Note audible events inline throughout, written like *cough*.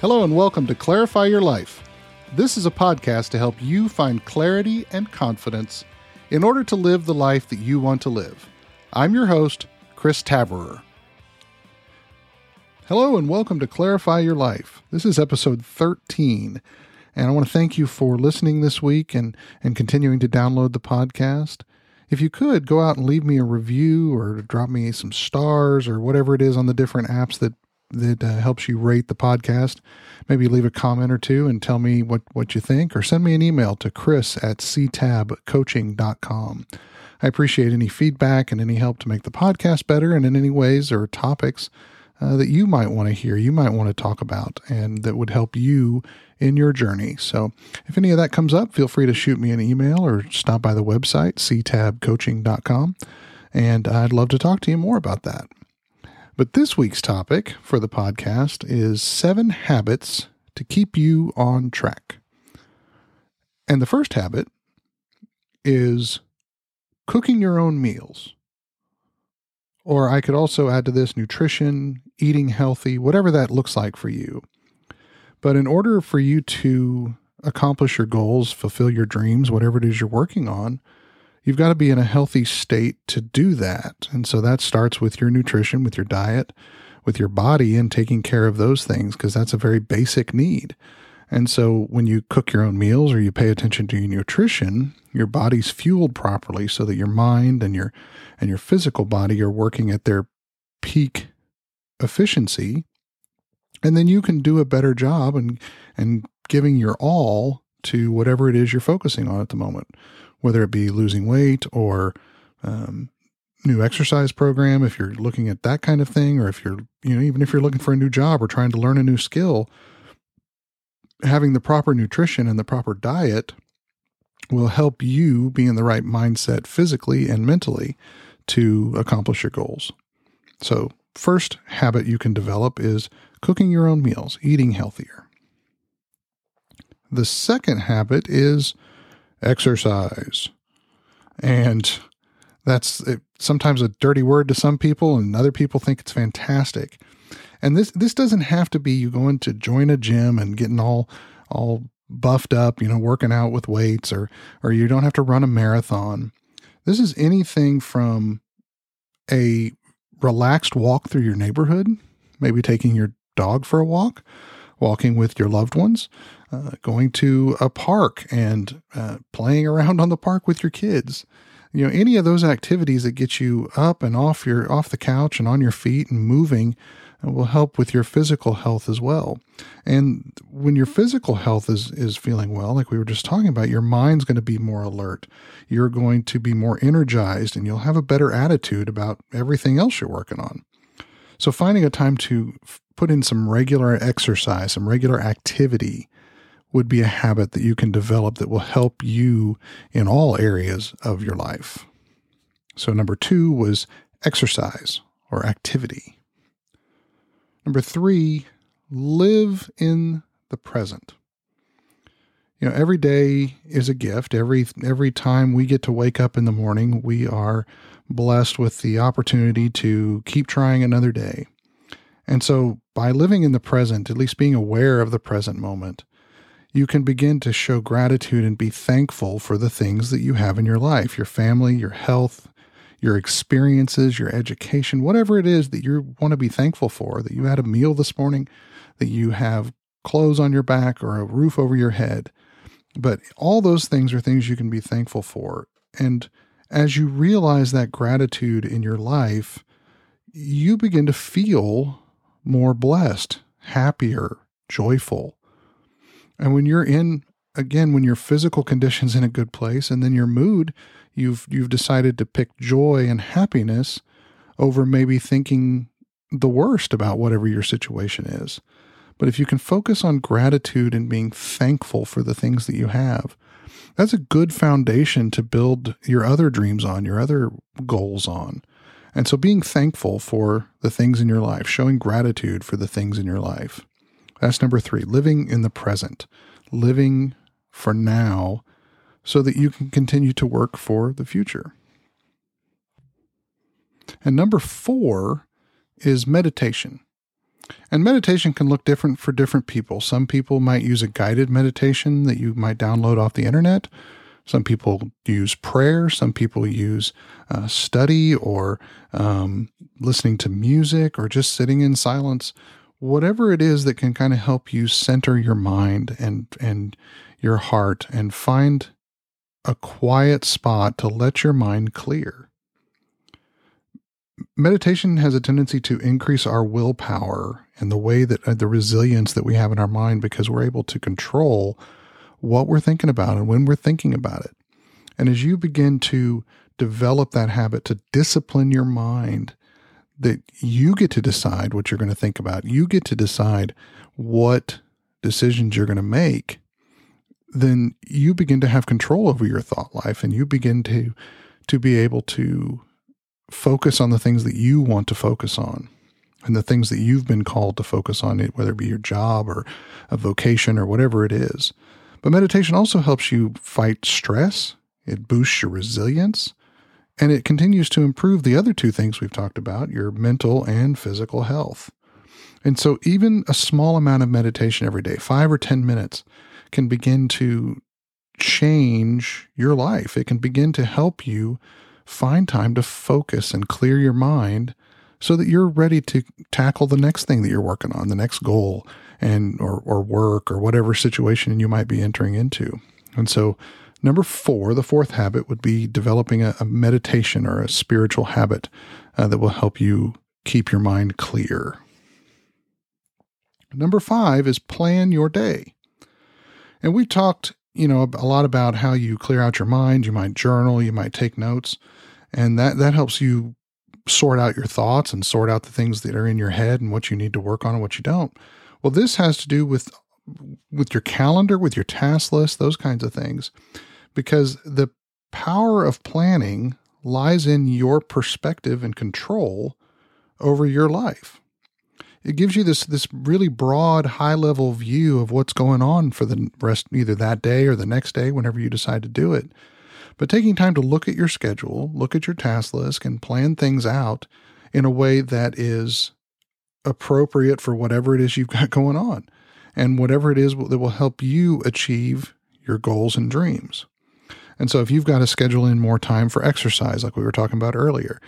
Hello, and welcome to Clarify Your Life. This is a podcast to help you find clarity and confidence in order to live the life that you want to live. I'm your host, Chris Taverer. Hello, and welcome to Clarify Your Life. This is episode 13, and I want to thank you for listening this week and, and continuing to download the podcast. If you could, go out and leave me a review or drop me some stars or whatever it is on the different apps that that uh, helps you rate the podcast. Maybe leave a comment or two and tell me what, what you think, or send me an email to chris at ctabcoaching.com. I appreciate any feedback and any help to make the podcast better and in any ways or topics uh, that you might want to hear, you might want to talk about, and that would help you in your journey. So if any of that comes up, feel free to shoot me an email or stop by the website, ctabcoaching.com, and I'd love to talk to you more about that. But this week's topic for the podcast is seven habits to keep you on track. And the first habit is cooking your own meals. Or I could also add to this nutrition, eating healthy, whatever that looks like for you. But in order for you to accomplish your goals, fulfill your dreams, whatever it is you're working on, you've got to be in a healthy state to do that. And so that starts with your nutrition, with your diet, with your body, and taking care of those things because that's a very basic need. And so when you cook your own meals or you pay attention to your nutrition, your body's fueled properly so that your mind and your and your physical body are working at their peak efficiency. And then you can do a better job and and giving your all to whatever it is you're focusing on at the moment whether it be losing weight or um, new exercise program, if you're looking at that kind of thing, or if you're, you know, even if you're looking for a new job or trying to learn a new skill, having the proper nutrition and the proper diet will help you be in the right mindset physically and mentally to accomplish your goals. So, first habit you can develop is cooking your own meals, eating healthier. The second habit is exercise. And that's sometimes a dirty word to some people, and other people think it's fantastic. And this this doesn't have to be you going to join a gym and getting all all buffed up, you know, working out with weights, or or you don't have to run a marathon. This is anything from a relaxed walk through your neighborhood, maybe taking your dog for a walk, walking with your loved ones, uh, going to a park and uh, playing around on the park with your kids. You know, any of those activities that get you up and off your off the couch and on your feet and moving uh, will help with your physical health as well. And when your physical health is is feeling well, like we were just talking about, your mind's going to be more alert. You're going to be more energized and you'll have a better attitude about everything else you're working on. So finding a time to put in some regular exercise, some regular activity would be a habit that you can develop that will help you in all areas of your life. So, number two was exercise or activity. Number three, live in the present. You know, every day is a gift. Every every time we get to wake up in the morning, we are blessed with the opportunity to keep trying another day. And so, by living in the present, at least being aware of the present moment, you can begin to show gratitude and be thankful for the things that you have in your life your family, your health, your experiences, your education, whatever it is that you want to be thankful for, that you had a meal this morning, that you have clothes on your back or a roof over your head. But all those things are things you can be thankful for. And as you realize that gratitude in your life, you begin to feel more blessed, happier, joyful. And when you're in again when your physical condition's in a good place and then your mood you've you've decided to pick joy and happiness over maybe thinking the worst about whatever your situation is. But if you can focus on gratitude and being thankful for the things that you have, that's a good foundation to build your other dreams on, your other goals on. And so being thankful for the things in your life, showing gratitude for the things in your life. That's number three, living in the present, living for now so that you can continue to work for the future. And number four is meditation. And meditation can look different for different people. Some people might use a guided meditation that you might download off the internet. Some people use prayer. Some people use uh, study or um, listening to music or just sitting in silence. Whatever it is that can kind of help you center your mind and and your heart and find a quiet spot to let your mind clear meditation has a tendency to increase our willpower and the way that uh, the resilience that we have in our mind because we're able to control what we're thinking about and when we're thinking about it. And as you begin to develop that habit to discipline your mind, that you get to decide what you're going to think about, you get to decide what decisions you're going to make, then you begin to have control over your thought life and you begin to to be able to focus on the things that you want to focus on and the things that you've been called to focus on, whether it be your job or a vocation or whatever it is. But meditation also helps you fight stress, it boosts your resilience, and it continues to improve the other two things we've talked about your mental and physical health. And so, even a small amount of meditation every day, five or 10 minutes, can begin to change your life. It can begin to help you find time to focus and clear your mind so that you're ready to tackle the next thing that you're working on, the next goal and or or work or whatever situation you might be entering into. And so number 4, the fourth habit would be developing a, a meditation or a spiritual habit uh, that will help you keep your mind clear. Number 5 is plan your day. And we talked, you know, a lot about how you clear out your mind, you might journal, you might take notes and that that helps you sort out your thoughts and sort out the things that are in your head and what you need to work on and what you don't. Well, this has to do with with your calendar, with your task list, those kinds of things. Because the power of planning lies in your perspective and control over your life. It gives you this this really broad, high level view of what's going on for the rest either that day or the next day whenever you decide to do it. But taking time to look at your schedule, look at your task list, and plan things out in a way that is appropriate for whatever it is you've got *laughs* going on and whatever it is that will help you achieve your goals and dreams. And so, if you've got to schedule in more time for exercise, like we were talking about earlier,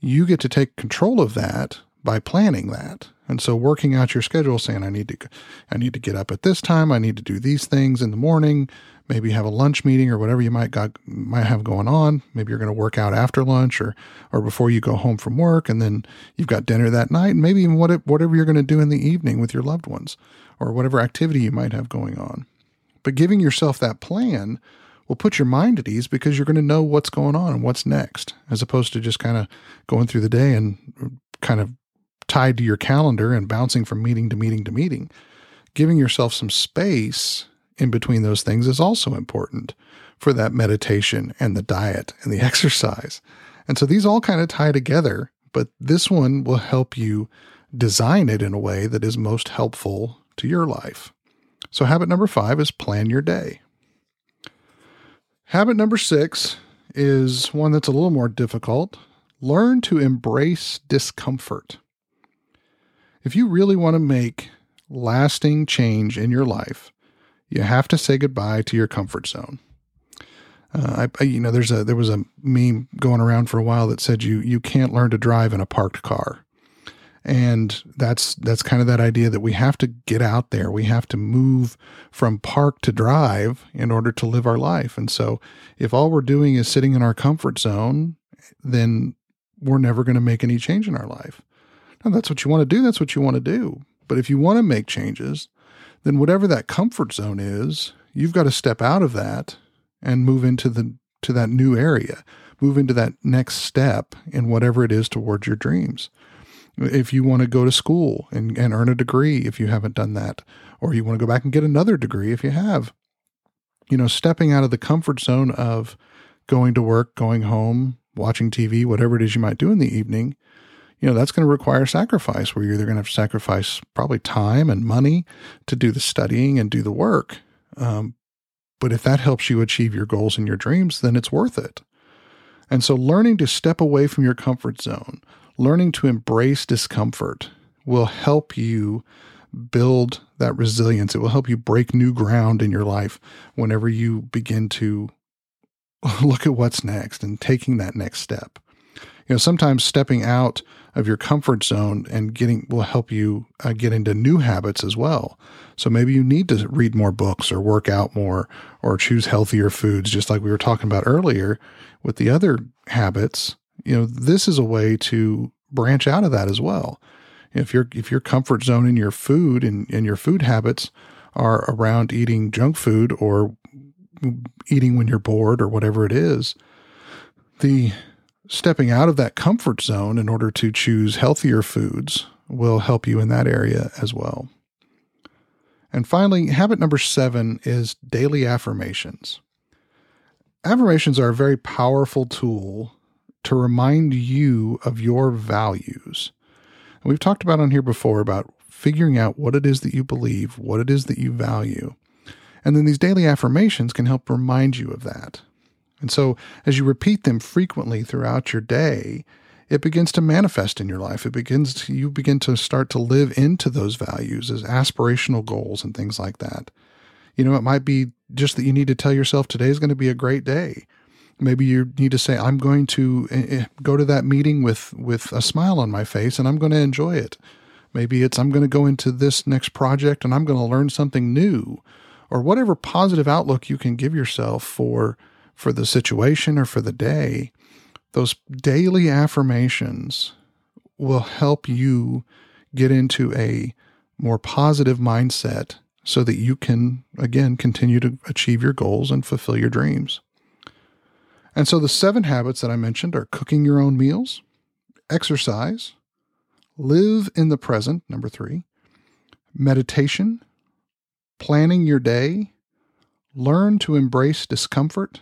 you get to take control of that by planning that. And so working out your schedule saying I need to I need to get up at this time, I need to do these things in the morning, maybe you have a lunch meeting or whatever you might got might have going on. Maybe you're going to work out after lunch or or before you go home from work, and then you've got dinner that night, and maybe even what whatever you're going to do in the evening with your loved ones, or whatever activity you might have going on. But giving yourself that plan will put your mind at ease because you're going to know what's going on and what's next, as opposed to just kind of going through the day and uh, kind of tied to your calendar and bouncing from meeting to meeting to meeting. Giving yourself some space in between those things is also important for that meditation and the diet and the *laughs* exercise. And so these all kind of tie together, but this one will help you design it in a way that is most helpful to your life. So, habit number five is plan your day. Habit number six is one that's a little more difficult learn to embrace discomfort. If you really want to make lasting change in your life, you have to say goodbye to your comfort zone. Uh, I, you know, there's a there was a meme going around for a while that said you you can't learn to drive in a parked car, and that's that's kind of that idea that we have to get out there, we have to move from park to drive in order to live our life. And so, if all we're doing is sitting in our comfort zone, then we're never going to make any change in our life. Now, that's what you want to do. That's what you want to do. But if you want to make changes, then whatever that comfort zone is, you've got to step out of that and move into the to that new area, move into that next step in whatever it is towards your dreams. If you want to go to school and, and earn a degree, if you haven't done that, or you want to go back and get another degree if you have, you know, stepping out of the comfort zone of going to work, going home, watching TV, whatever it is you might do in the evening, you know, that's going to require sacrifice where you're either going to have to sacrifice probably time and money to do the studying and do the work. Um, but if that helps you achieve your goals and your dreams, then it's worth it. And so learning to step away from your comfort zone, learning to embrace discomfort will help you build that resilience. It will help you break new ground in your life whenever you begin to *laughs* look at what's next and taking that next step. You know, sometimes stepping out of your comfort zone and getting will help you uh, get into new habits as well. So maybe you need to read more books or work out more or choose healthier foods, just like we were talking about earlier with the other habits. You know, this is a way to branch out of that as well. If your if your comfort zone in your food and, and your food habits are around eating junk food or eating when you're bored or whatever it is, the stepping out of that comfort zone in order to choose healthier foods will help you in that area as well. And finally, habit number seven is daily affirmations. Affirmations are a very powerful tool to remind you of your values. And we've talked about on here before about figuring out what it is that you believe, what it is that you value. And then these daily affirmations can help remind you of that. And so, as you repeat them frequently throughout your day, it begins to manifest in your life. It begins to, you begin to start to live into those values as aspirational goals and things like that. You know, it might be just that you need to tell yourself today is going to be a great day. Maybe you need to say, I'm going to eh, eh, go to that meeting with, with a smile on my face and I'm going to enjoy it. Maybe it's, I'm going to go into this next project and I'm going to learn something new or whatever positive outlook you can give yourself for for the situation or for the day, those daily affirmations will help you get into a more positive mindset so that you can, again, continue to achieve your goals and fulfill your dreams. And so the seven habits that I mentioned are cooking your own meals, exercise, live in the present, number three, meditation, planning your day, learn to embrace discomfort,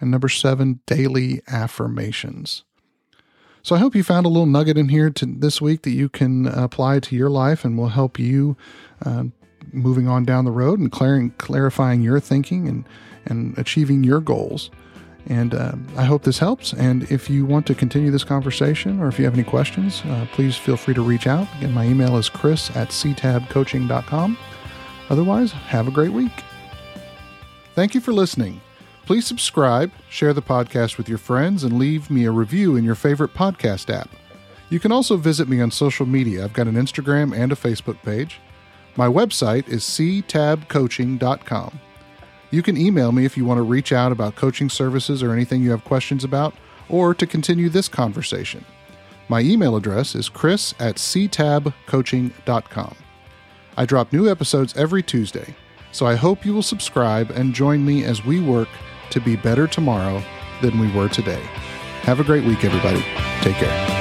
and number seven, daily affirmations. So I hope you found a little nugget in here to this week that you can apply to your life and will help you uh, moving on down the road and clearing, clarifying your thinking and, and achieving your goals. And uh, I hope this helps. And if you want to continue this conversation or if you have any questions, uh, please feel free to reach out. Again, my email is chris at ctabcoaching.com. Otherwise, have a great week. Thank you for listening. Please subscribe, share the podcast with your friends, and leave me a review in your favorite podcast app. You can also visit me on social media. I've got an Instagram and a Facebook page. My website is ctabcoaching.com. You can email me if you want to reach out about coaching services or anything you have questions about, or to continue this conversation. My email address is chris at ctabcoaching.com. I drop new episodes every Tuesday, so I hope you will subscribe and join me as we work to be better tomorrow than we were today. Have a great week, everybody. Take care.